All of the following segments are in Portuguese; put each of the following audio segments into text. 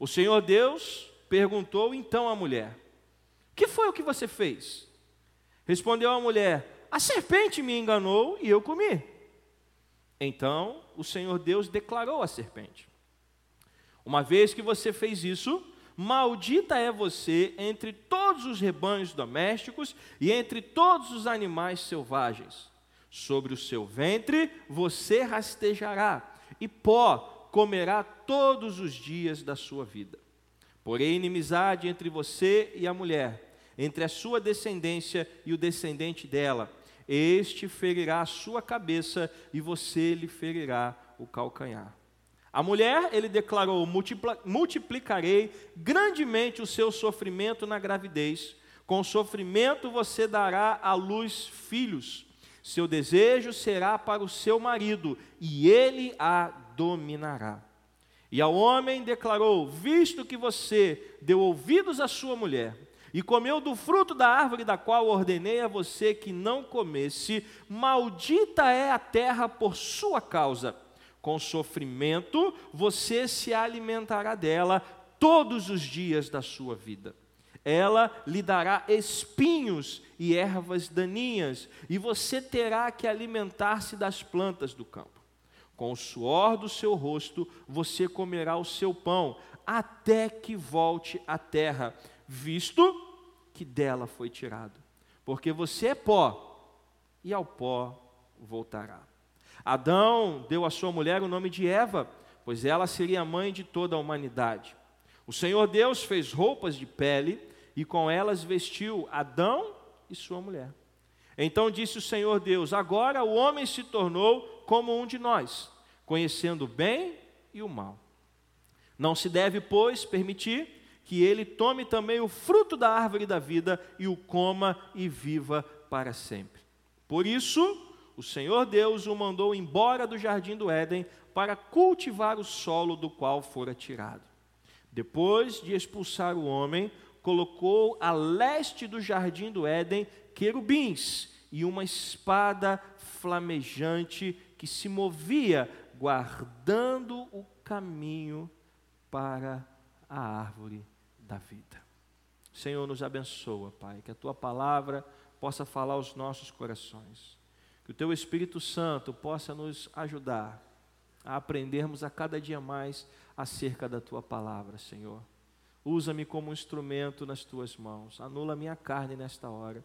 O Senhor Deus perguntou então à mulher: Que foi o que você fez? Respondeu a mulher: A serpente me enganou e eu comi. Então o Senhor Deus declarou à serpente: Uma vez que você fez isso, Maldita é você entre todos os rebanhos domésticos e entre todos os animais selvagens. Sobre o seu ventre você rastejará, e pó comerá todos os dias da sua vida. Porém, inimizade entre você e a mulher, entre a sua descendência e o descendente dela. Este ferirá a sua cabeça e você lhe ferirá o calcanhar. A mulher, ele declarou: multiplicarei grandemente o seu sofrimento na gravidez. Com sofrimento você dará à luz filhos. Seu desejo será para o seu marido, e ele a dominará. E ao homem declarou: Visto que você deu ouvidos à sua mulher, e comeu do fruto da árvore da qual ordenei a você que não comesse, maldita é a terra por sua causa com sofrimento você se alimentará dela todos os dias da sua vida. Ela lhe dará espinhos e ervas daninhas, e você terá que alimentar-se das plantas do campo. Com o suor do seu rosto você comerá o seu pão, até que volte à terra, visto que dela foi tirado. Porque você é pó, e ao pó voltará. Adão deu à sua mulher o nome de Eva, pois ela seria a mãe de toda a humanidade. O Senhor Deus fez roupas de pele e com elas vestiu Adão e sua mulher. Então disse o Senhor Deus: Agora o homem se tornou como um de nós, conhecendo o bem e o mal. Não se deve, pois, permitir que ele tome também o fruto da árvore da vida e o coma e viva para sempre. Por isso, o Senhor Deus o mandou embora do jardim do Éden para cultivar o solo do qual fora tirado. Depois de expulsar o homem, colocou a leste do jardim do Éden querubins e uma espada flamejante que se movia, guardando o caminho para a árvore da vida. Senhor, nos abençoa, Pai, que a tua palavra possa falar aos nossos corações. Que o Teu Espírito Santo possa nos ajudar a aprendermos a cada dia mais acerca da Tua palavra, Senhor. Usa-me como instrumento nas Tuas mãos. Anula minha carne nesta hora.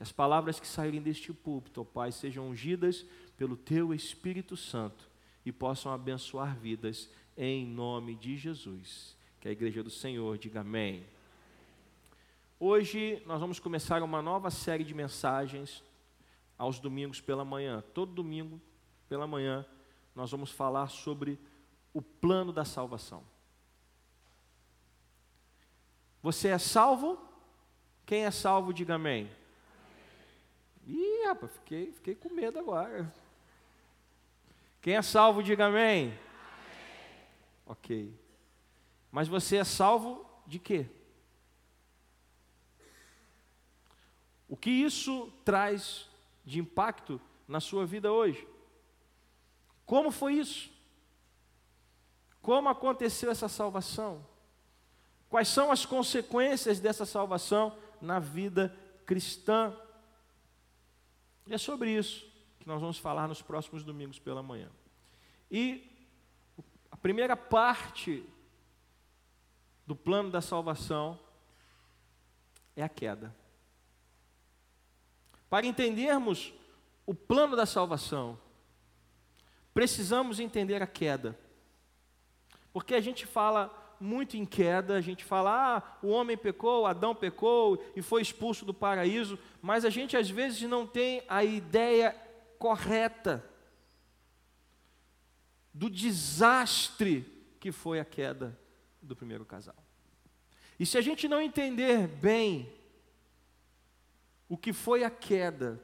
Que as palavras que saírem deste púlpito, ó Pai, sejam ungidas pelo Teu Espírito Santo e possam abençoar vidas em nome de Jesus. Que a igreja do Senhor diga amém. Hoje nós vamos começar uma nova série de mensagens aos domingos pela manhã. Todo domingo pela manhã nós vamos falar sobre o plano da salvação. Você é salvo? Quem é salvo, diga amém. Ih, rapaz, fiquei, fiquei com medo agora. Quem é salvo, diga amém. amém. Ok. Mas você é salvo de quê? O que isso traz de impacto na sua vida hoje. Como foi isso? Como aconteceu essa salvação? Quais são as consequências dessa salvação na vida cristã? E é sobre isso que nós vamos falar nos próximos domingos pela manhã. E a primeira parte do plano da salvação é a queda. Para entendermos o plano da salvação, precisamos entender a queda. Porque a gente fala muito em queda, a gente fala, ah, o homem pecou, Adão pecou e foi expulso do paraíso, mas a gente às vezes não tem a ideia correta do desastre que foi a queda do primeiro casal. E se a gente não entender bem o que foi a queda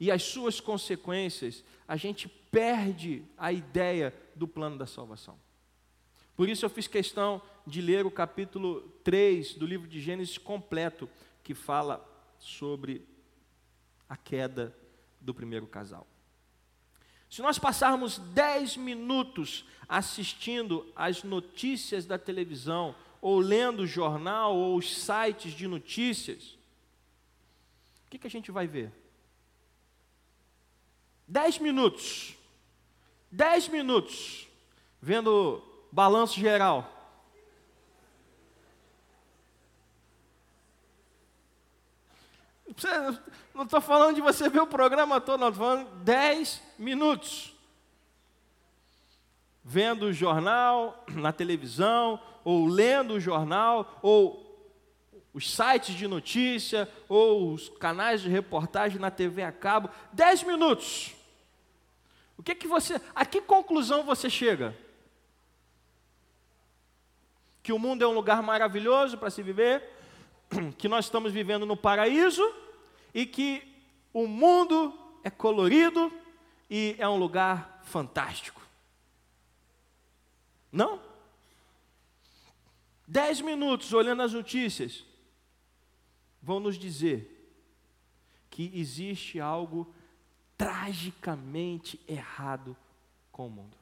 e as suas consequências, a gente perde a ideia do plano da salvação. Por isso eu fiz questão de ler o capítulo 3 do livro de Gênesis completo, que fala sobre a queda do primeiro casal. Se nós passarmos 10 minutos assistindo às notícias da televisão ou lendo o jornal ou os sites de notícias, o que, que a gente vai ver? Dez minutos. Dez minutos. Vendo balanço geral. Não estou falando de você ver o programa todo, não, estou falando 10 minutos. Vendo o jornal na televisão, ou lendo o jornal, ou os sites de notícia, ou os canais de reportagem na TV a cabo. 10 minutos. O que que você, a que conclusão você chega? Que o mundo é um lugar maravilhoso para se viver, que nós estamos vivendo no paraíso e que o mundo é colorido e é um lugar fantástico. Não? Dez minutos olhando as notícias vão nos dizer que existe algo tragicamente errado com o mundo.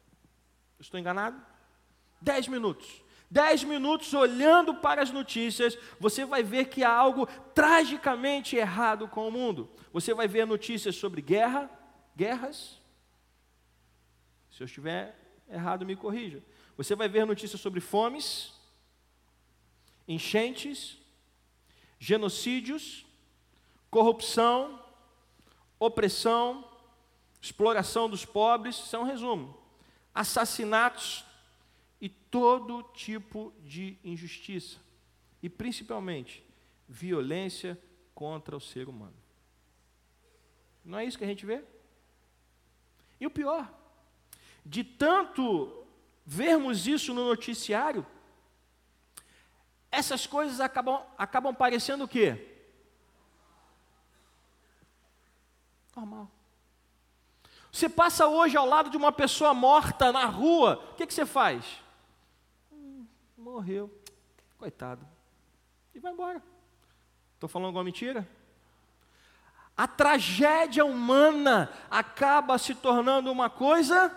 Estou enganado? Dez minutos. Dez minutos olhando para as notícias, você vai ver que há algo tragicamente errado com o mundo. Você vai ver notícias sobre guerra, guerras. Se eu estiver errado, me corrija. Você vai ver notícias sobre fomes, enchentes, genocídios, corrupção, opressão, exploração dos pobres, isso é um resumo. Assassinatos, todo tipo de injustiça, e principalmente violência contra o ser humano. Não é isso que a gente vê? E o pior, de tanto vermos isso no noticiário, essas coisas acabam, acabam parecendo o quê? Normal. Você passa hoje ao lado de uma pessoa morta na rua, o que, que você faz? Morreu, coitado, e vai embora. Estou falando alguma mentira? A tragédia humana acaba se tornando uma coisa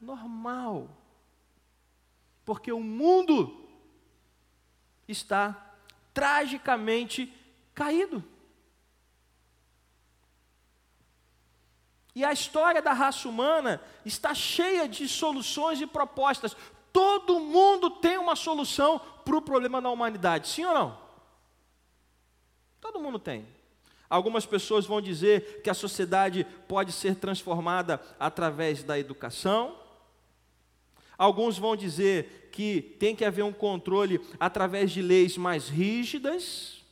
normal, porque o mundo está tragicamente caído. E a história da raça humana está cheia de soluções e propostas. Todo mundo tem uma solução para o problema da humanidade, sim ou não? Todo mundo tem. Algumas pessoas vão dizer que a sociedade pode ser transformada através da educação. Alguns vão dizer que tem que haver um controle através de leis mais rígidas.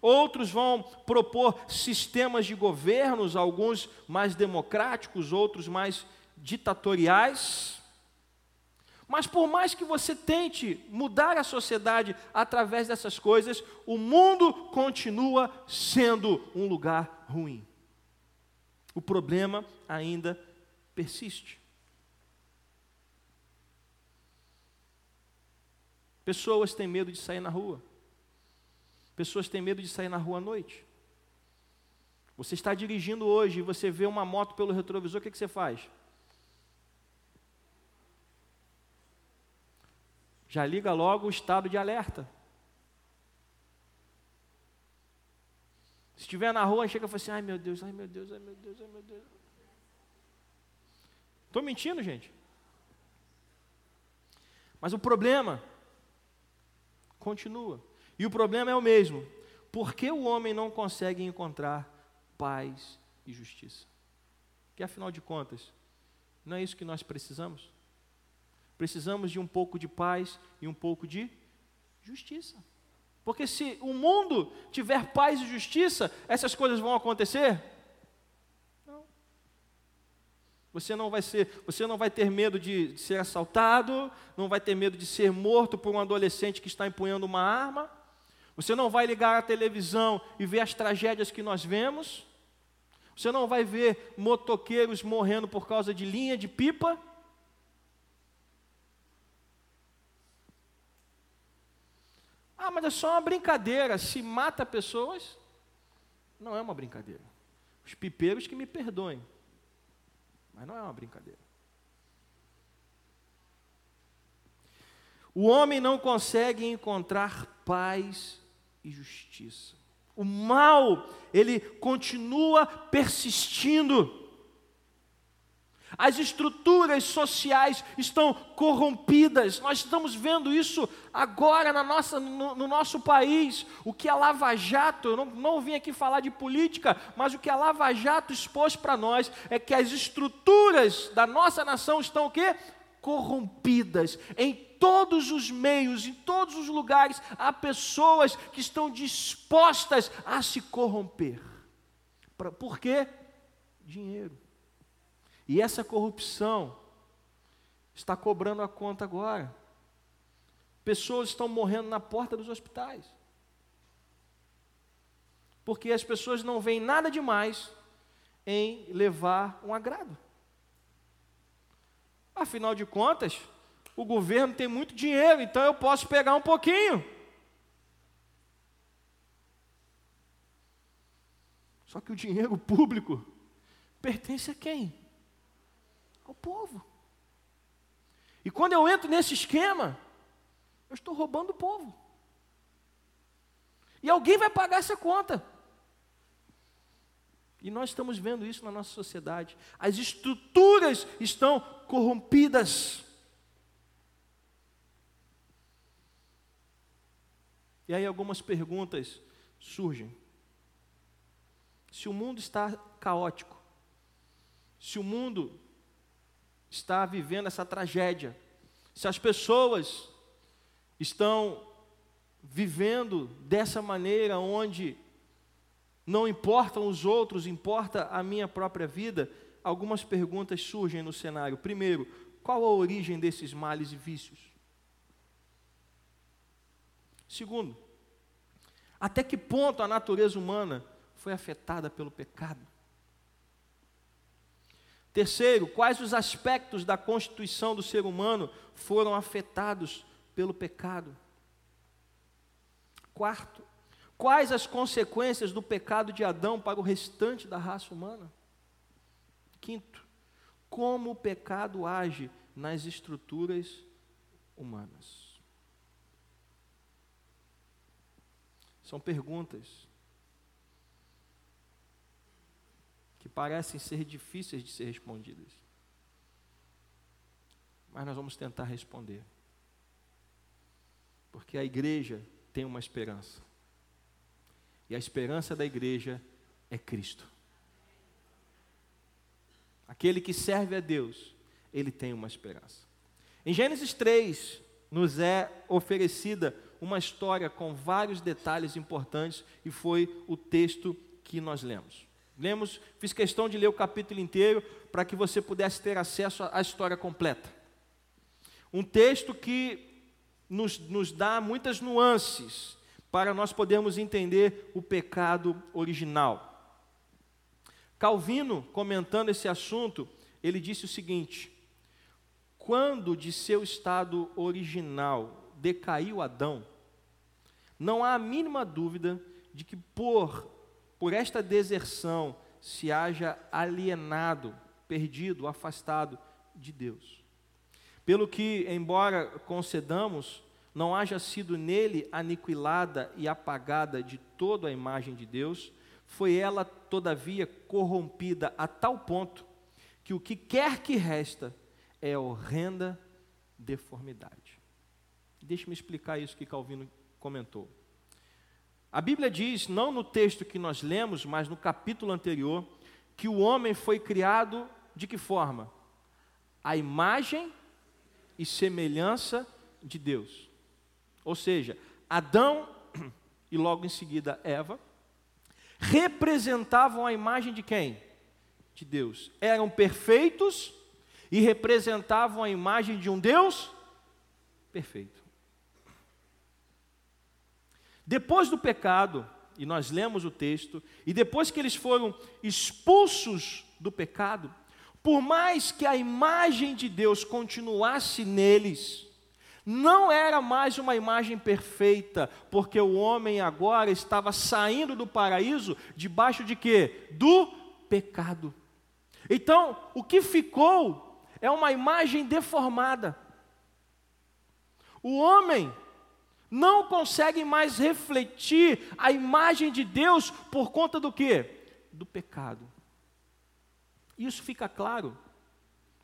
Outros vão propor sistemas de governos, alguns mais democráticos, outros mais ditatoriais. Mas por mais que você tente mudar a sociedade através dessas coisas, o mundo continua sendo um lugar ruim. O problema ainda persiste. Pessoas têm medo de sair na rua. Pessoas têm medo de sair na rua à noite. Você está dirigindo hoje e você vê uma moto pelo retrovisor, o que, que você faz? Já liga logo o estado de alerta. Se estiver na rua, chega e fala assim: ai meu Deus, ai meu Deus, ai meu Deus, ai meu Deus. Estou mentindo, gente. Mas o problema continua. E o problema é o mesmo. Por que o homem não consegue encontrar paz e justiça? Que afinal de contas, não é isso que nós precisamos? Precisamos de um pouco de paz e um pouco de justiça. Porque se o mundo tiver paz e justiça, essas coisas vão acontecer? Não. Você não vai ser, você não vai ter medo de, ser assaltado, não vai ter medo de ser morto por um adolescente que está empunhando uma arma. Você não vai ligar a televisão e ver as tragédias que nós vemos. Você não vai ver motoqueiros morrendo por causa de linha de pipa. Ah, mas é só uma brincadeira. Se mata pessoas, não é uma brincadeira. Os pipeiros que me perdoem, mas não é uma brincadeira. o homem não consegue encontrar paz e justiça. O mal, ele continua persistindo. As estruturas sociais estão corrompidas. Nós estamos vendo isso agora na nossa, no, no nosso país. O que a Lava Jato, eu não, não vim aqui falar de política, mas o que a Lava Jato expôs para nós é que as estruturas da nossa nação estão o quê? Corrompidas. Em todos os meios, em todos os lugares, há pessoas que estão dispostas a se corromper. Por quê? Dinheiro. E essa corrupção está cobrando a conta agora. Pessoas estão morrendo na porta dos hospitais. Porque as pessoas não veem nada demais em levar um agrado. Afinal de contas, o governo tem muito dinheiro, então eu posso pegar um pouquinho. Só que o dinheiro público pertence a quem? Ao povo. E quando eu entro nesse esquema, eu estou roubando o povo. E alguém vai pagar essa conta. E nós estamos vendo isso na nossa sociedade. As estruturas estão corrompidas. E aí algumas perguntas surgem. Se o mundo está caótico, se o mundo está vivendo essa tragédia, se as pessoas estão vivendo dessa maneira onde não importam os outros, importa a minha própria vida, algumas perguntas surgem no cenário. Primeiro, qual a origem desses males e vícios? Segundo, até que ponto a natureza humana foi afetada pelo pecado? Terceiro, quais os aspectos da constituição do ser humano foram afetados pelo pecado? Quarto, quais as consequências do pecado de Adão para o restante da raça humana? Quinto, como o pecado age nas estruturas humanas? São perguntas que parecem ser difíceis de ser respondidas. Mas nós vamos tentar responder. Porque a igreja tem uma esperança. E a esperança da igreja é Cristo. Aquele que serve a Deus, ele tem uma esperança. Em Gênesis 3, nos é oferecida uma história com vários detalhes importantes e foi o texto que nós lemos. Lemos, fiz questão de ler o capítulo inteiro para que você pudesse ter acesso à história completa. Um texto que nos, nos dá muitas nuances para nós podermos entender o pecado original. Calvino, comentando esse assunto, ele disse o seguinte: quando de seu estado original decaiu Adão, não há a mínima dúvida de que por por esta deserção se haja alienado, perdido, afastado de Deus. Pelo que, embora concedamos, não haja sido nele aniquilada e apagada de toda a imagem de Deus, foi ela, todavia, corrompida a tal ponto que o que quer que resta é horrenda deformidade. Deixe-me explicar isso que Calvino comentou. A Bíblia diz, não no texto que nós lemos, mas no capítulo anterior, que o homem foi criado de que forma? A imagem e semelhança de Deus. Ou seja, Adão e logo em seguida Eva representavam a imagem de quem? De Deus. Eram perfeitos e representavam a imagem de um Deus perfeito. Depois do pecado, e nós lemos o texto, e depois que eles foram expulsos do pecado, por mais que a imagem de Deus continuasse neles, não era mais uma imagem perfeita, porque o homem agora estava saindo do paraíso debaixo de quê? Do pecado. Então, o que ficou é uma imagem deformada. O homem não consegue mais refletir a imagem de Deus por conta do quê? Do pecado. Isso fica claro.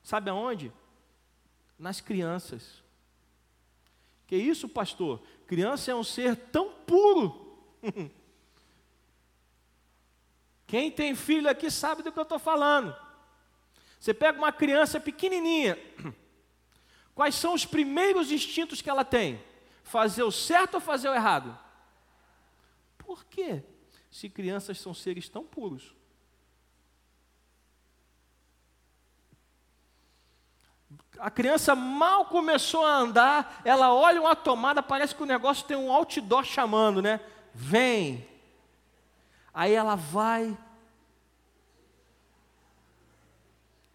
Sabe aonde? Nas crianças. Que isso, pastor? Criança é um ser tão puro. Quem tem filho aqui sabe do que eu estou falando. Você pega uma criança pequenininha, quais são os primeiros instintos que ela tem? Fazer o certo ou fazer o errado? Por quê? Se crianças são seres tão puros. A criança mal começou a andar, ela olha uma tomada, parece que o negócio tem um outdoor chamando, né? Vem. Aí ela vai.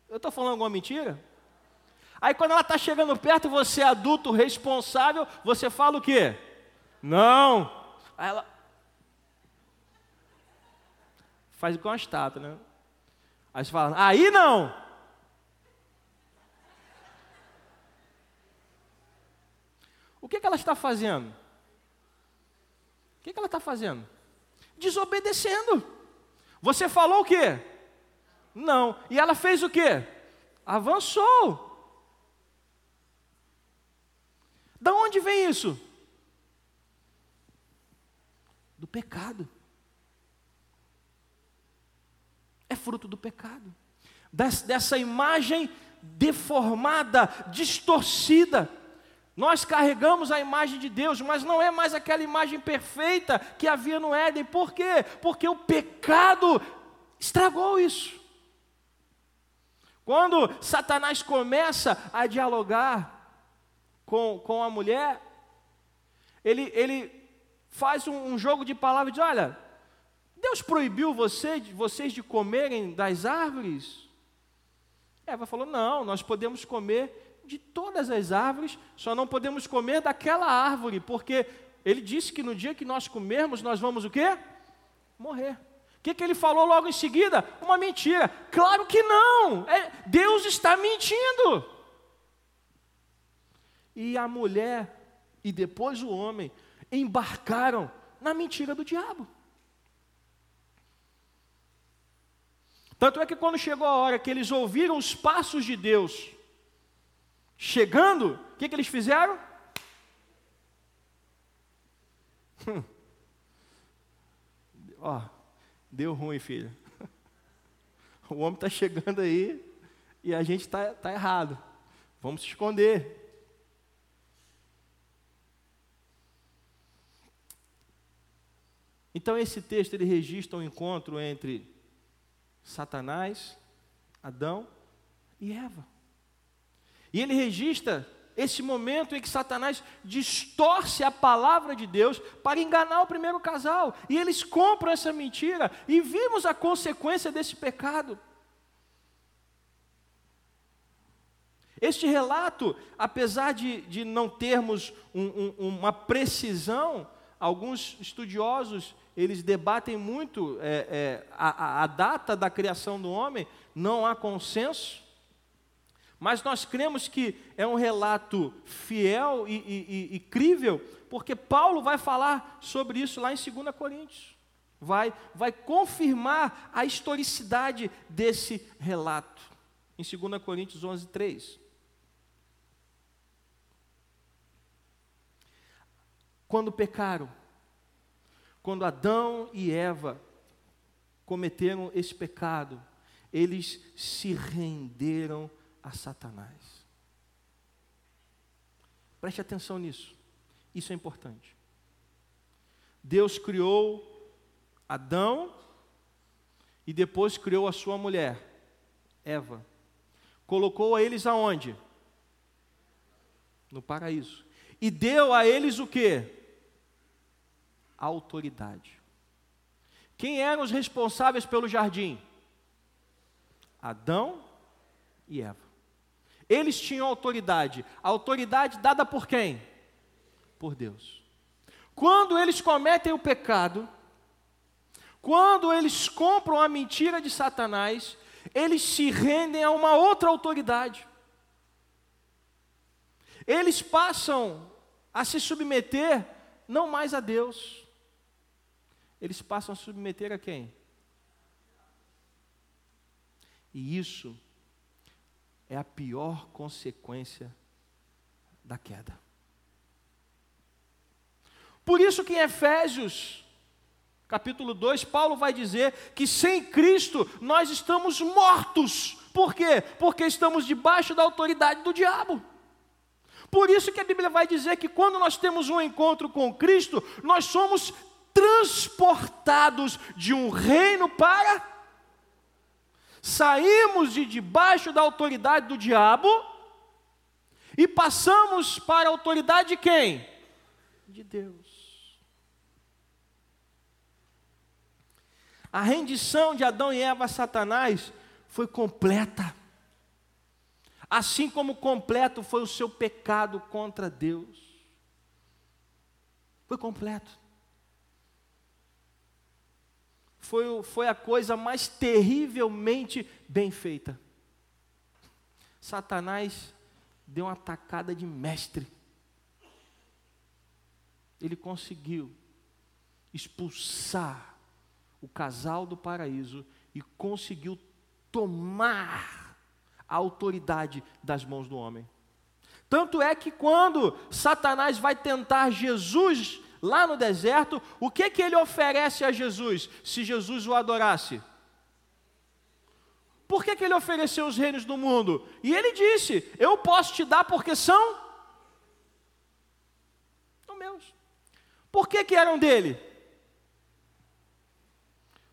Eu estou falando alguma mentira? Aí quando ela está chegando perto, você é adulto responsável, você fala o quê? Não. Aí ela faz igual uma estátua, né? Aí você fala, aí não. O que, que ela está fazendo? O que, que ela está fazendo? Desobedecendo. Você falou o quê? Não. E ela fez o quê? Avançou. Da onde vem isso? Do pecado. É fruto do pecado. dessa imagem deformada, distorcida. Nós carregamos a imagem de Deus, mas não é mais aquela imagem perfeita que havia no Éden. Por quê? Porque o pecado estragou isso. Quando Satanás começa a dialogar com, com a mulher, ele, ele faz um, um jogo de palavras e diz: Olha, Deus proibiu você, vocês de comerem das árvores? Eva falou: Não, nós podemos comer de todas as árvores, só não podemos comer daquela árvore, porque ele disse que no dia que nós comermos, nós vamos o quê? Morrer. O que, que ele falou logo em seguida? Uma mentira. Claro que não. É, Deus está mentindo. E a mulher e depois o homem embarcaram na mentira do diabo. Tanto é que quando chegou a hora que eles ouviram os passos de Deus, chegando, o que, que eles fizeram? Hum. Ó, deu ruim, filho. O homem está chegando aí e a gente está tá errado. Vamos se esconder. Então esse texto ele registra um encontro entre Satanás, Adão e Eva. E ele registra esse momento em que Satanás distorce a palavra de Deus para enganar o primeiro casal. E eles compram essa mentira e vimos a consequência desse pecado. Este relato, apesar de, de não termos um, um, uma precisão, alguns estudiosos eles debatem muito é, é, a, a data da criação do homem, não há consenso. Mas nós cremos que é um relato fiel e, e, e, e crível, porque Paulo vai falar sobre isso lá em 2 Coríntios. Vai, vai confirmar a historicidade desse relato. Em 2 Coríntios 11, 3. Quando pecaram, quando Adão e Eva cometeram esse pecado, eles se renderam a Satanás. Preste atenção nisso, isso é importante. Deus criou Adão e depois criou a sua mulher, Eva. Colocou a eles aonde? No paraíso. E deu a eles o que? Autoridade. Quem eram os responsáveis pelo jardim? Adão e Eva. Eles tinham autoridade. Autoridade dada por quem? Por Deus. Quando eles cometem o pecado, quando eles compram a mentira de Satanás, eles se rendem a uma outra autoridade. Eles passam a se submeter não mais a Deus, eles passam a submeter a quem? E isso é a pior consequência da queda. Por isso que em Efésios, capítulo 2, Paulo vai dizer que sem Cristo nós estamos mortos. Por quê? Porque estamos debaixo da autoridade do diabo. Por isso que a Bíblia vai dizer que quando nós temos um encontro com Cristo, nós somos transportados de um reino para saímos de debaixo da autoridade do diabo e passamos para a autoridade de quem? De Deus. A rendição de Adão e Eva a Satanás foi completa. Assim como completo foi o seu pecado contra Deus. Foi completo. Foi, foi a coisa mais terrivelmente bem feita. Satanás deu uma tacada de mestre. Ele conseguiu expulsar o casal do paraíso e conseguiu tomar a autoridade das mãos do homem. Tanto é que quando Satanás vai tentar Jesus lá no deserto, o que que ele oferece a Jesus se Jesus o adorasse? Por que, que ele ofereceu os reinos do mundo? E ele disse: Eu posso te dar porque são, são meus. Por que, que eram dele?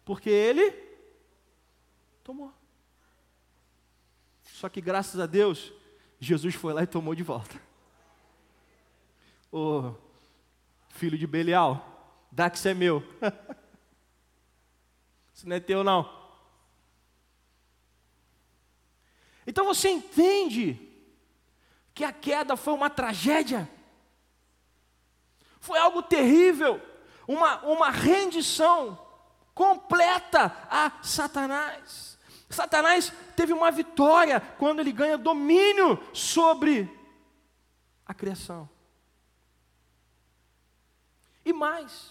Porque ele tomou. Só que graças a Deus, Jesus foi lá e tomou de volta. Ô filho de Belial, dá que isso é meu. isso não é teu, não. Então você entende que a queda foi uma tragédia, foi algo terrível, uma, uma rendição completa a Satanás. Satanás teve uma vitória quando ele ganha domínio sobre a criação. E mais,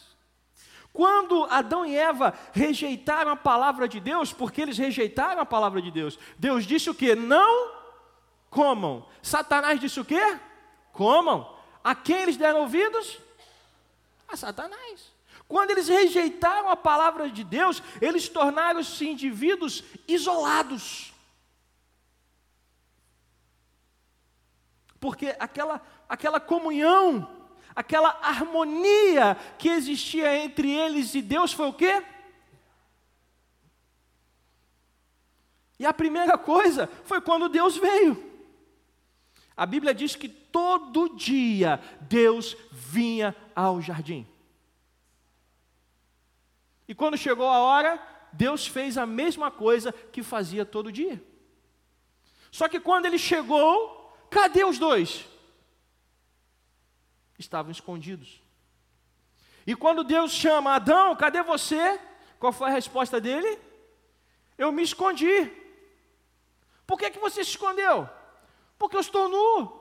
quando Adão e Eva rejeitaram a palavra de Deus, porque eles rejeitaram a palavra de Deus, Deus disse o que? Não comam. Satanás disse o que? Comam. A quem eles deram ouvidos? A Satanás. Quando eles rejeitaram a palavra de Deus, eles tornaram-se indivíduos isolados. Porque aquela, aquela comunhão, aquela harmonia que existia entre eles e Deus foi o quê? E a primeira coisa foi quando Deus veio. A Bíblia diz que todo dia Deus vinha ao jardim. E quando chegou a hora, Deus fez a mesma coisa que fazia todo dia. Só que quando ele chegou, cadê os dois? Estavam escondidos. E quando Deus chama Adão, cadê você? Qual foi a resposta dele? Eu me escondi. Por que, que você se escondeu? Porque eu estou nu.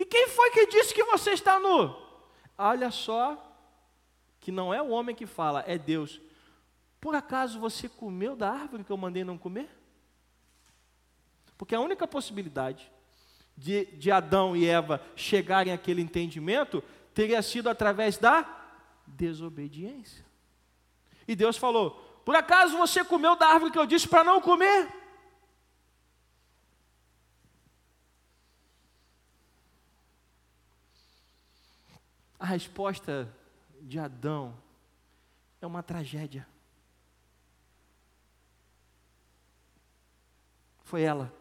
E quem foi que disse que você está nu? Olha só que não é o homem que fala, é Deus. Por acaso você comeu da árvore que eu mandei não comer? Porque a única possibilidade de, de Adão e Eva chegarem àquele entendimento teria sido através da desobediência. E Deus falou: Por acaso você comeu da árvore que eu disse para não comer? A resposta de Adão é uma tragédia. Foi ela.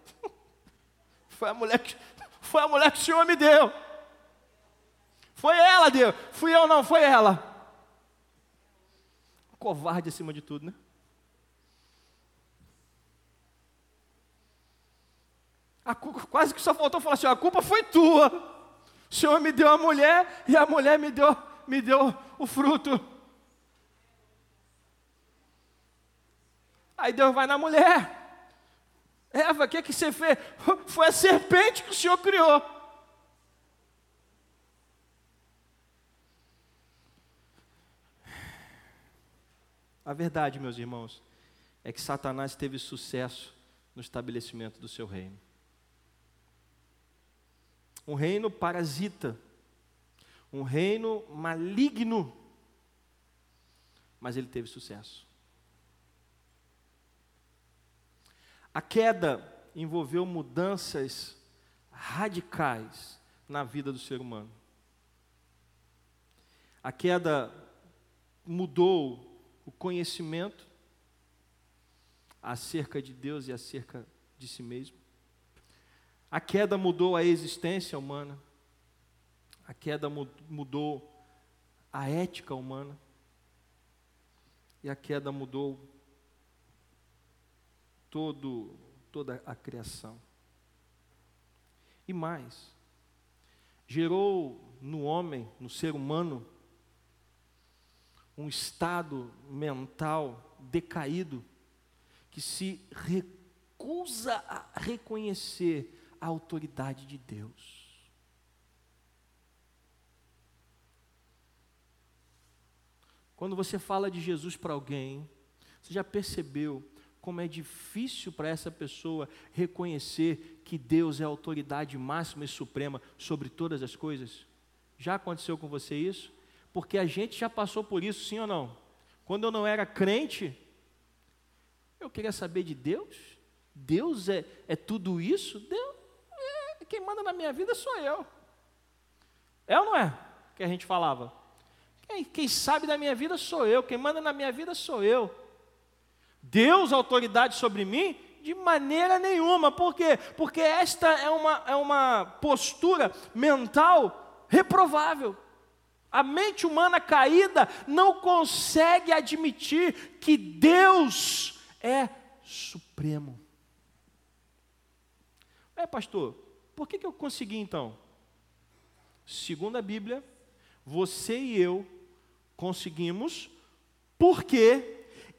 Foi a mulher que, foi a mulher que o Senhor me deu. Foi ela, Deus. Fui eu não, foi ela. Covarde acima de tudo, né? A quase que só faltou falar assim: a culpa foi tua. O Senhor me deu a mulher e a mulher me deu me deu o fruto. Aí Deus vai na mulher. Eva, o que, é que você fez? Foi a serpente que o Senhor criou. A verdade, meus irmãos, é que Satanás teve sucesso no estabelecimento do seu reino. Um reino parasita, um reino maligno, mas ele teve sucesso. A queda envolveu mudanças radicais na vida do ser humano. A queda mudou o conhecimento acerca de Deus e acerca de si mesmo. A queda mudou a existência humana. A queda mudou a ética humana. E a queda mudou todo, toda a criação. E mais, gerou no homem, no ser humano, um estado mental decaído que se recusa a reconhecer a autoridade de Deus. Quando você fala de Jesus para alguém, você já percebeu como é difícil para essa pessoa reconhecer que Deus é a autoridade máxima e suprema sobre todas as coisas? Já aconteceu com você isso? Porque a gente já passou por isso, sim ou não? Quando eu não era crente, eu queria saber de Deus. Deus é, é tudo isso? Deus, é, quem manda na minha vida sou eu. É ou não é? Que a gente falava. Quem, quem sabe da minha vida sou eu. Quem manda na minha vida sou eu. Deus, autoridade sobre mim? De maneira nenhuma. Por quê? Porque esta é uma, é uma postura mental reprovável. A mente humana caída não consegue admitir que Deus é supremo. É, pastor, por que, que eu consegui então? Segundo a Bíblia, você e eu conseguimos porque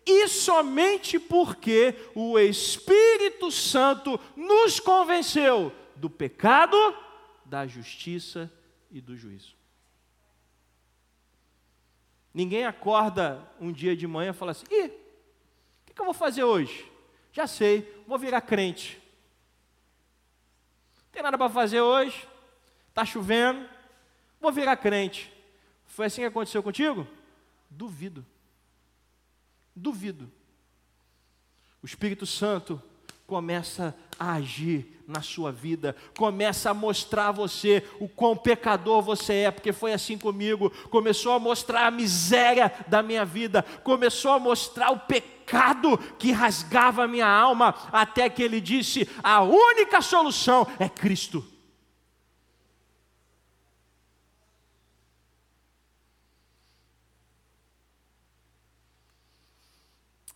e somente porque o Espírito Santo nos convenceu do pecado, da justiça e do juízo. Ninguém acorda um dia de manhã e fala assim: ih, o que, que eu vou fazer hoje? Já sei, vou virar crente. Não tem nada para fazer hoje, está chovendo, vou virar crente. Foi assim que aconteceu contigo? Duvido. Duvido. O Espírito Santo começa a agir na sua vida, começa a mostrar a você o quão pecador você é, porque foi assim comigo. Começou a mostrar a miséria da minha vida, começou a mostrar o pecado que rasgava a minha alma, até que ele disse: a única solução é Cristo.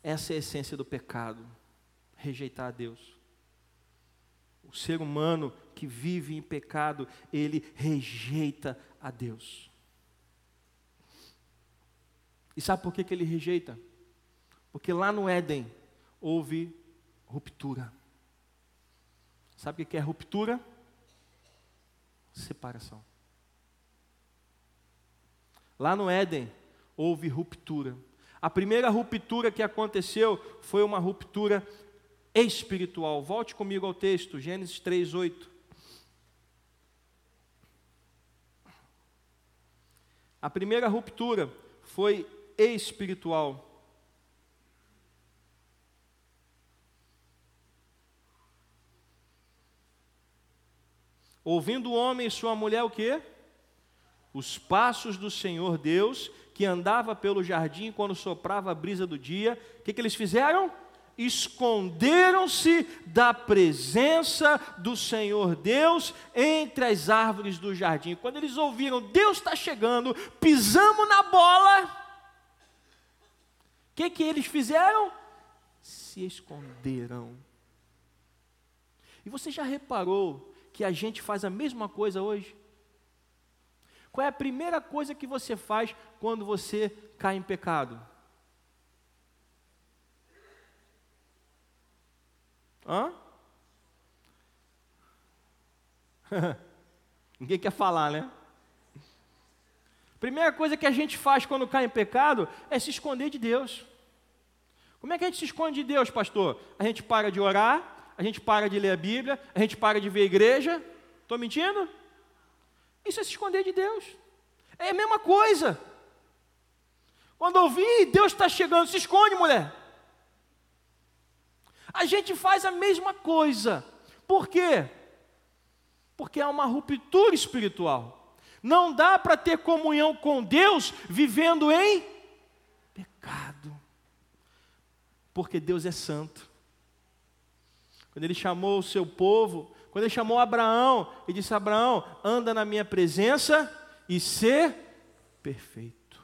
Essa é a essência do pecado, rejeitar a Deus. O ser humano que vive em pecado, ele rejeita a Deus. E sabe por que, que ele rejeita? Porque lá no Éden houve ruptura. Sabe o que é ruptura? Separação. Lá no Éden houve ruptura. A primeira ruptura que aconteceu foi uma ruptura espiritual. Volte comigo ao texto, Gênesis 3, 8. A primeira ruptura foi espiritual. Ouvindo o homem e sua mulher o quê? Os passos do Senhor Deus que andava pelo jardim quando soprava a brisa do dia, o que, que eles fizeram? Esconderam-se da presença do Senhor Deus entre as árvores do jardim. Quando eles ouviram, Deus está chegando, pisamos na bola, o que, que eles fizeram? Se esconderam. E você já reparou que a gente faz a mesma coisa hoje? Qual é a primeira coisa que você faz quando você cai em pecado? Hã? Ninguém quer falar, né? Primeira coisa que a gente faz quando cai em pecado é se esconder de Deus. Como é que a gente se esconde de Deus, pastor? A gente para de orar, a gente para de ler a Bíblia, a gente para de ver a igreja. Estou mentindo? Isso é se esconder de Deus. É a mesma coisa. Quando ouvir, Deus está chegando, se esconde, mulher. A gente faz a mesma coisa. Por quê? Porque há uma ruptura espiritual. Não dá para ter comunhão com Deus vivendo em pecado. Porque Deus é santo. Quando ele chamou o seu povo, quando ele chamou Abraão, ele disse: Abraão, anda na minha presença e ser perfeito.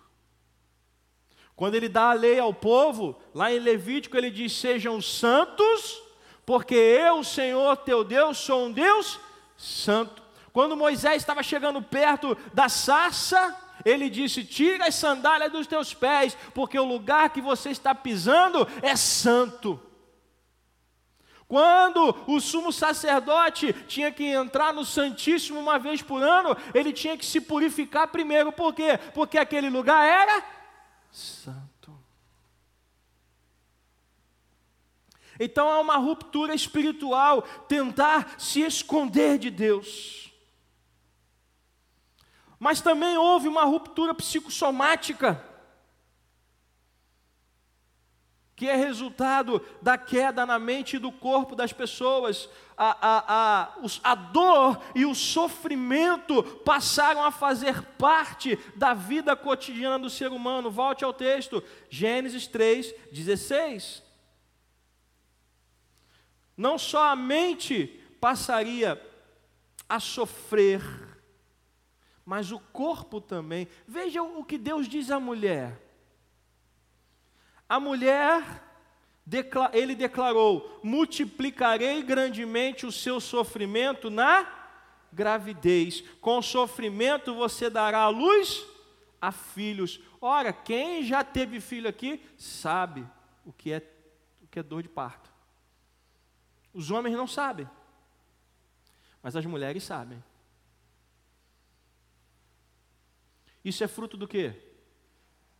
Quando ele dá a lei ao povo, lá em Levítico ele diz: Sejam santos, porque eu, Senhor teu Deus, sou um Deus santo. Quando Moisés estava chegando perto da sarça, ele disse: Tira as sandálias dos teus pés, porque o lugar que você está pisando é santo. Quando o sumo sacerdote tinha que entrar no Santíssimo uma vez por ano, ele tinha que se purificar primeiro, por quê? Porque aquele lugar era santo. Então há uma ruptura espiritual, tentar se esconder de Deus. Mas também houve uma ruptura psicossomática, que é resultado da queda na mente e do corpo das pessoas. A, a, a, a dor e o sofrimento passaram a fazer parte da vida cotidiana do ser humano. Volte ao texto, Gênesis 3, 16. Não só a mente passaria a sofrer, mas o corpo também. Veja o que Deus diz à mulher. A mulher, ele declarou: multiplicarei grandemente o seu sofrimento na gravidez. Com sofrimento você dará à luz a filhos. Ora, quem já teve filho aqui sabe o que é, o que é dor de parto. Os homens não sabem, mas as mulheres sabem. Isso é fruto do quê?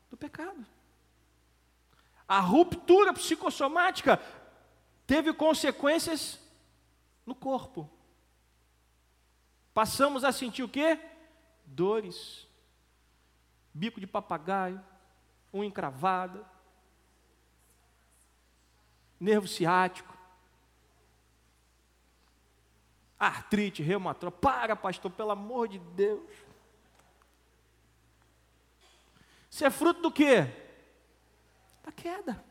Do pecado. A ruptura psicossomática teve consequências no corpo. Passamos a sentir o quê? Dores. Bico de papagaio, unha encravada, nervo ciático, artrite, reumatóide. Para, pastor, pelo amor de Deus. Isso é fruto do quê? Da queda.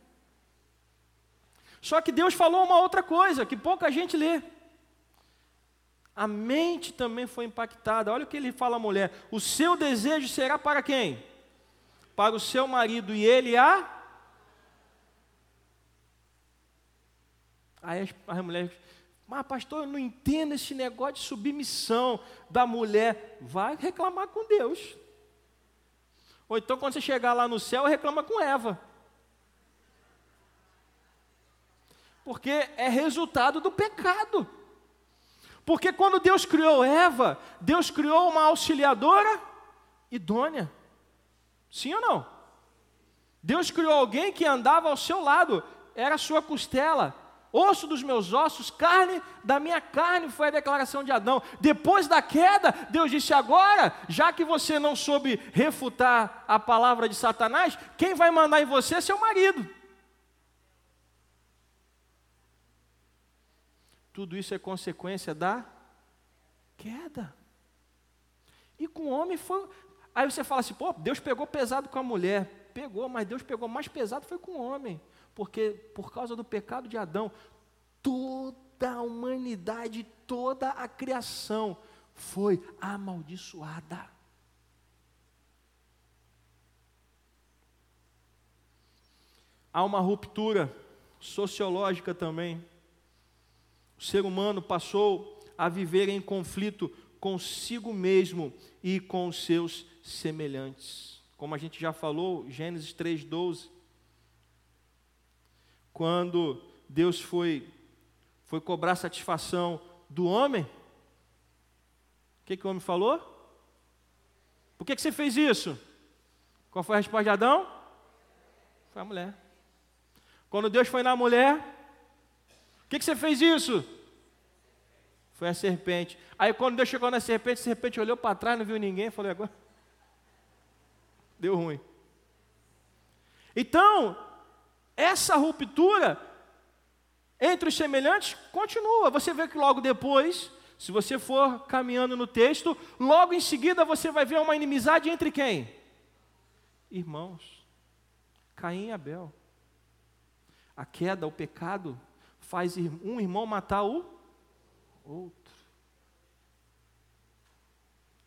Só que Deus falou uma outra coisa que pouca gente lê. A mente também foi impactada. Olha o que ele fala à mulher: o seu desejo será para quem? Para o seu marido e ele a. Aí as, mulheres, mas pastor, eu não entendo esse negócio de submissão da mulher. Vai reclamar com Deus. Ou então, quando você chegar lá no céu, reclama com Eva. Porque é resultado do pecado. Porque quando Deus criou Eva, Deus criou uma auxiliadora idônea. Sim ou não? Deus criou alguém que andava ao seu lado, era a sua costela, osso dos meus ossos, carne da minha carne, foi a declaração de Adão. Depois da queda, Deus disse: agora, já que você não soube refutar a palavra de Satanás, quem vai mandar em você é seu marido. Tudo isso é consequência da queda. E com o homem foi. Aí você fala assim, pô, Deus pegou pesado com a mulher. Pegou, mas Deus pegou mais pesado foi com o homem porque por causa do pecado de Adão, toda a humanidade, toda a criação foi amaldiçoada. Há uma ruptura sociológica também. O ser humano passou a viver em conflito consigo mesmo e com os seus semelhantes. Como a gente já falou, Gênesis 3:12 quando Deus foi, foi cobrar satisfação do homem, o que, que o homem falou? Por que, que você fez isso? Qual foi a resposta de Adão? Foi a mulher. Quando Deus foi na mulher, que, que você fez isso? Foi a serpente. Aí quando Deus chegou na serpente, a serpente olhou para trás, não viu ninguém, falou, agora deu ruim. Então, essa ruptura entre os semelhantes continua. Você vê que logo depois, se você for caminhando no texto, logo em seguida você vai ver uma inimizade entre quem? Irmãos. Caim e Abel. A queda, o pecado, faz um irmão matar o outro.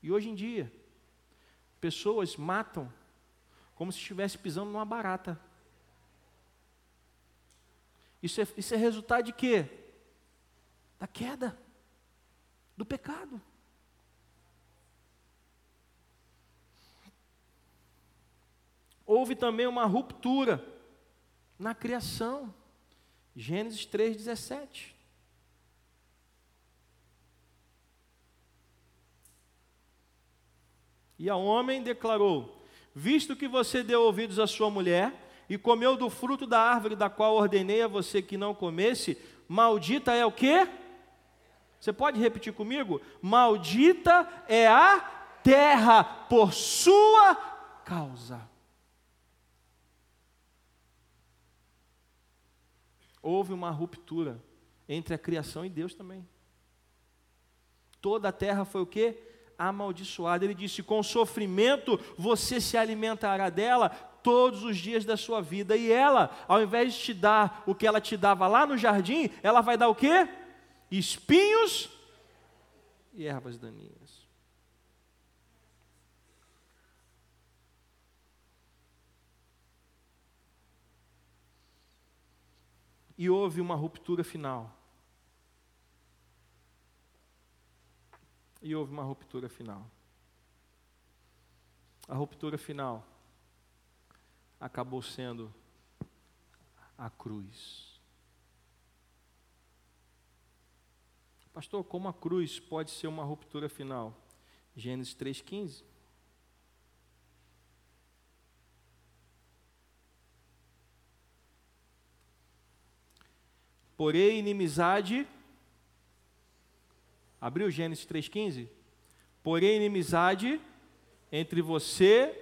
E hoje em dia, pessoas matam como se estivesse pisando numa barata. Isso é, isso é resultado de quê? Da queda, do pecado. Houve também uma ruptura na criação. Gênesis 3,17. E a homem declarou: Visto que você deu ouvidos à sua mulher e comeu do fruto da árvore da qual ordenei a você que não comesse, maldita é o quê? Você pode repetir comigo? Maldita é a terra por sua causa. Houve uma ruptura entre a criação e Deus também. Toda a terra foi o que? Amaldiçoada. Ele disse: com sofrimento você se alimentará dela todos os dias da sua vida. E ela, ao invés de te dar o que ela te dava lá no jardim, ela vai dar o que? Espinhos e ervas daninhas. E houve uma ruptura final. E houve uma ruptura final. A ruptura final acabou sendo a cruz. Pastor, como a cruz pode ser uma ruptura final? Gênesis 3,15. Porém, inimizade. Abriu Gênesis 3,15? Porém, inimizade entre você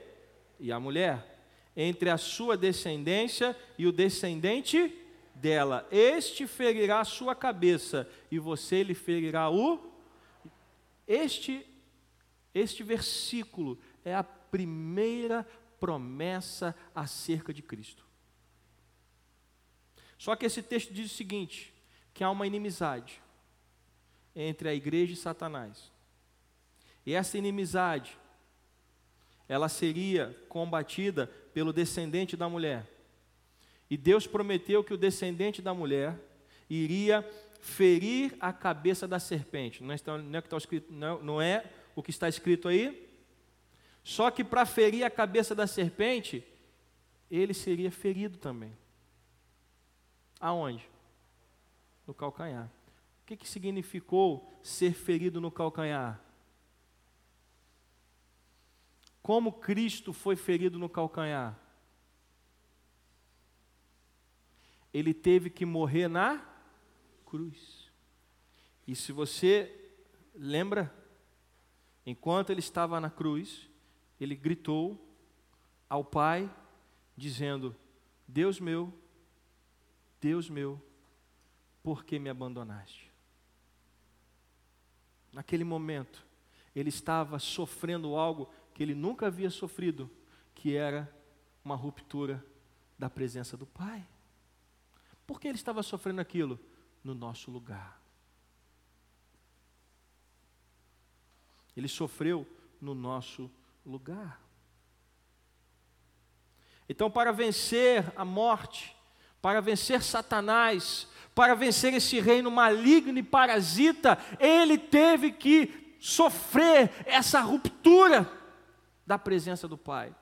e a mulher, entre a sua descendência e o descendente dela. Este ferirá a sua cabeça e você lhe ferirá o. Este, este versículo é a primeira promessa acerca de Cristo. Só que esse texto diz o seguinte: que há uma inimizade entre a igreja e Satanás. E essa inimizade, ela seria combatida pelo descendente da mulher. E Deus prometeu que o descendente da mulher iria ferir a cabeça da serpente. Não é, não é, que escrito, não, não é o que está escrito aí? Só que para ferir a cabeça da serpente, ele seria ferido também. Aonde? No calcanhar. O que, que significou ser ferido no calcanhar? Como Cristo foi ferido no calcanhar? Ele teve que morrer na cruz. E se você lembra, enquanto ele estava na cruz, ele gritou ao Pai, dizendo: Deus meu, Deus meu, por que me abandonaste? Naquele momento, ele estava sofrendo algo que ele nunca havia sofrido, que era uma ruptura da presença do Pai. Por que ele estava sofrendo aquilo? No nosso lugar. Ele sofreu no nosso lugar. Então, para vencer a morte, para vencer Satanás, para vencer esse reino maligno e parasita, ele teve que sofrer essa ruptura da presença do Pai.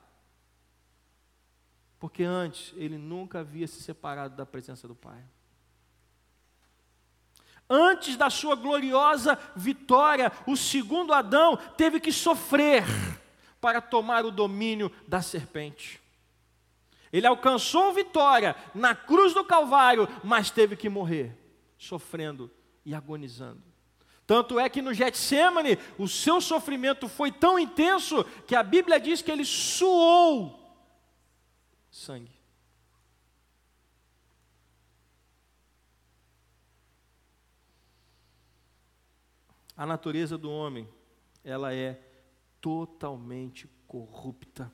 Porque antes ele nunca havia se separado da presença do Pai. Antes da sua gloriosa vitória, o segundo Adão teve que sofrer para tomar o domínio da serpente. Ele alcançou vitória na cruz do Calvário, mas teve que morrer, sofrendo e agonizando. Tanto é que no Getsemane, o seu sofrimento foi tão intenso que a Bíblia diz que ele suou sangue. A natureza do homem, ela é totalmente corrupta.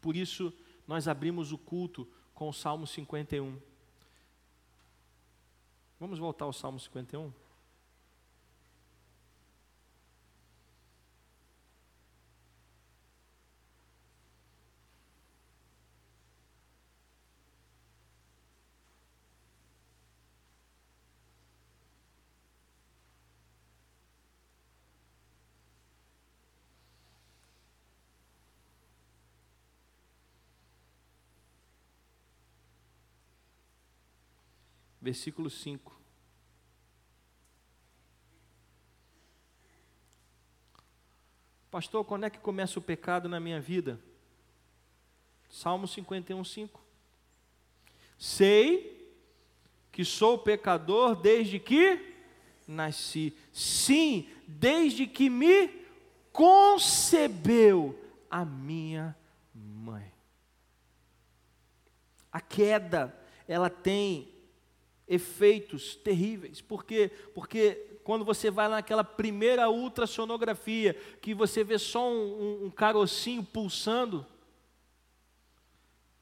Por isso, nós abrimos o culto com o Salmo 51. Vamos voltar ao Salmo 51? Versículo 5. Pastor, quando é que começa o pecado na minha vida? Salmo 51, 5. Sei que sou pecador desde que nasci. Sim, desde que me concebeu a minha mãe. A queda, ela tem efeitos terríveis. Por quê? Porque quando você vai naquela primeira ultrassonografia, que você vê só um, um, um carocinho pulsando,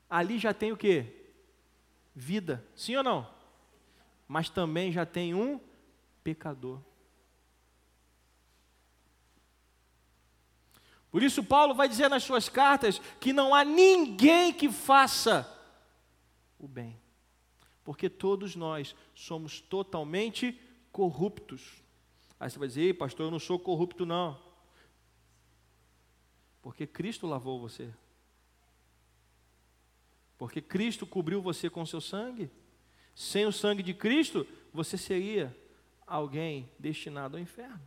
ali já tem o que? Vida, sim ou não? Mas também já tem um pecador. Por isso, Paulo vai dizer nas suas cartas que não há ninguém que faça o bem porque todos nós somos totalmente corruptos. Aí você vai dizer, Ei, pastor, eu não sou corrupto, não. Porque Cristo lavou você. Porque Cristo cobriu você com seu sangue. Sem o sangue de Cristo, você seria alguém destinado ao inferno.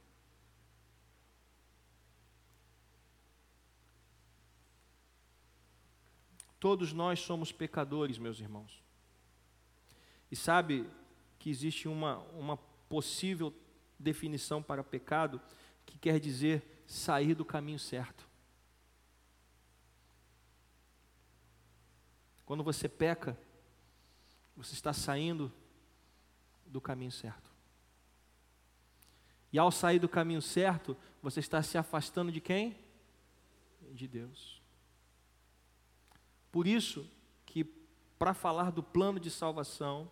Todos nós somos pecadores, meus irmãos. E sabe que existe uma, uma possível definição para pecado que quer dizer sair do caminho certo. Quando você peca, você está saindo do caminho certo. E ao sair do caminho certo, você está se afastando de quem? De Deus. Por isso que para falar do plano de salvação,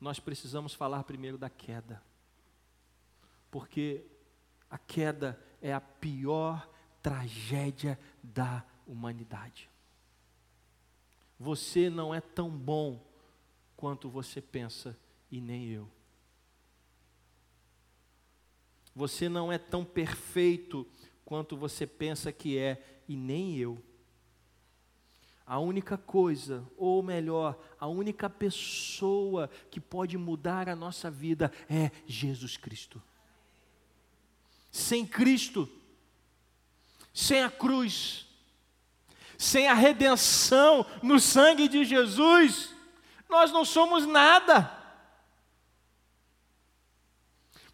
nós precisamos falar primeiro da queda. Porque a queda é a pior tragédia da humanidade. Você não é tão bom quanto você pensa e nem eu. Você não é tão perfeito quanto você pensa que é e nem eu. A única coisa, ou melhor, a única pessoa que pode mudar a nossa vida é Jesus Cristo. Sem Cristo, sem a cruz, sem a redenção no sangue de Jesus, nós não somos nada.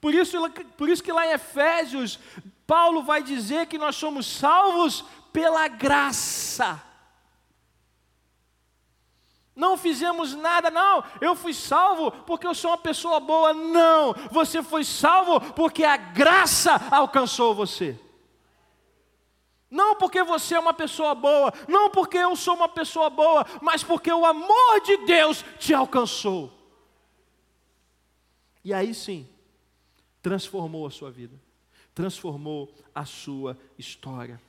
Por isso, por isso que lá em Efésios, Paulo vai dizer que nós somos salvos pela graça não fizemos nada, não. Eu fui salvo porque eu sou uma pessoa boa. Não. Você foi salvo porque a graça alcançou você. Não porque você é uma pessoa boa, não porque eu sou uma pessoa boa, mas porque o amor de Deus te alcançou. E aí sim, transformou a sua vida, transformou a sua história.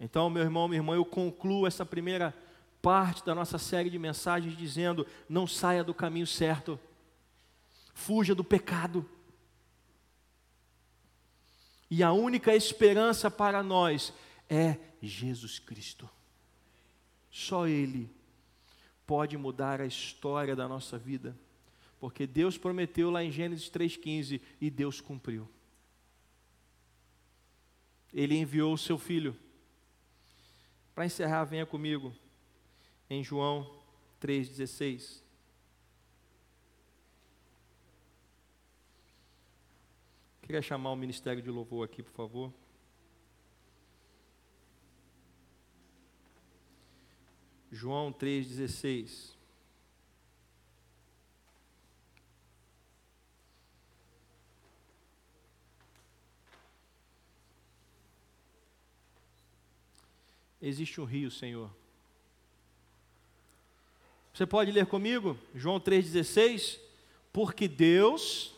Então, meu irmão, minha irmã, eu concluo essa primeira parte da nossa série de mensagens dizendo: não saia do caminho certo, fuja do pecado. E a única esperança para nós é Jesus Cristo. Só Ele pode mudar a história da nossa vida, porque Deus prometeu lá em Gênesis 3,15 e Deus cumpriu. Ele enviou o seu filho Para encerrar, venha comigo em João 3,16. Queria chamar o Ministério de Louvor aqui, por favor. João 3,16. Existe um rio, Senhor. Você pode ler comigo? João 3,16. Porque Deus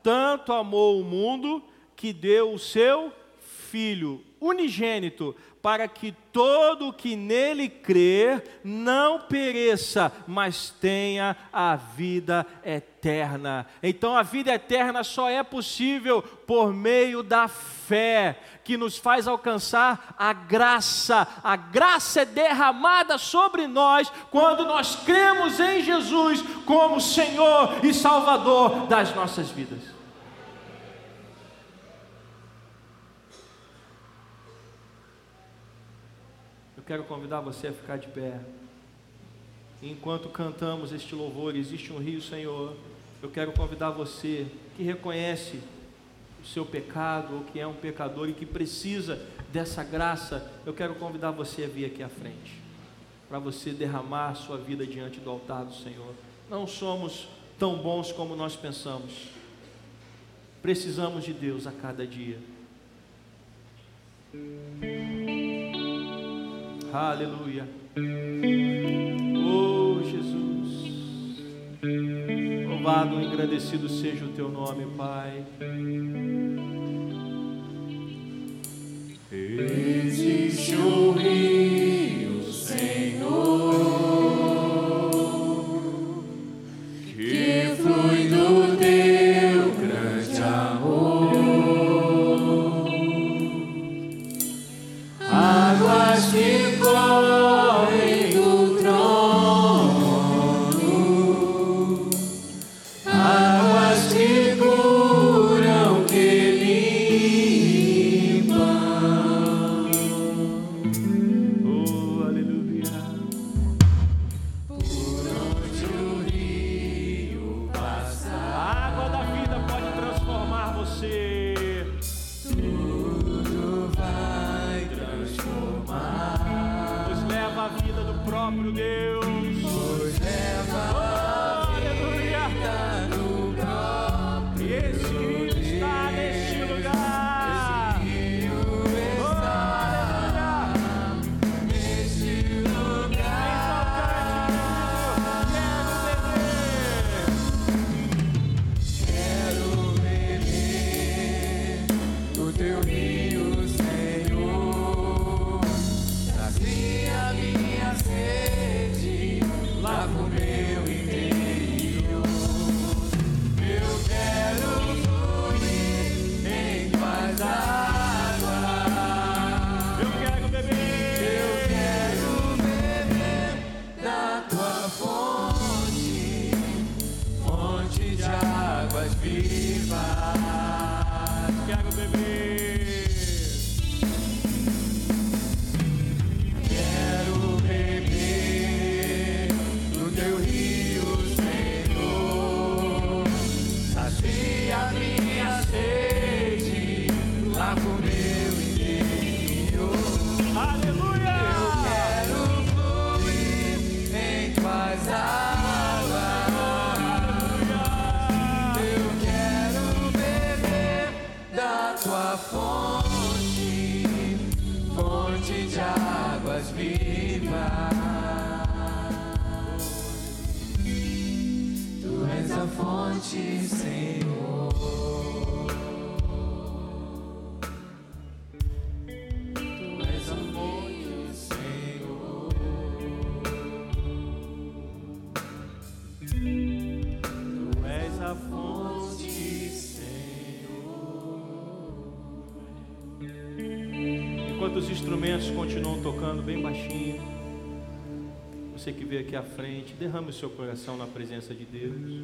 tanto amou o mundo que deu o seu Filho unigênito, para que todo o que nele crer não pereça, mas tenha a vida eterna. Então a vida eterna só é possível por meio da fé, que nos faz alcançar a graça. A graça é derramada sobre nós quando nós cremos em Jesus como Senhor e Salvador das nossas vidas. quero convidar você a ficar de pé. Enquanto cantamos este louvor, existe um rio, Senhor. Eu quero convidar você que reconhece o seu pecado, ou que é um pecador e que precisa dessa graça. Eu quero convidar você a vir aqui à frente, para você derramar sua vida diante do altar do Senhor. Não somos tão bons como nós pensamos. Precisamos de Deus a cada dia. Aleluia. Louvado e agradecido seja o teu nome, Pai. Existe um bem baixinho. Você que veio aqui à frente, derrame o seu coração na presença de Deus.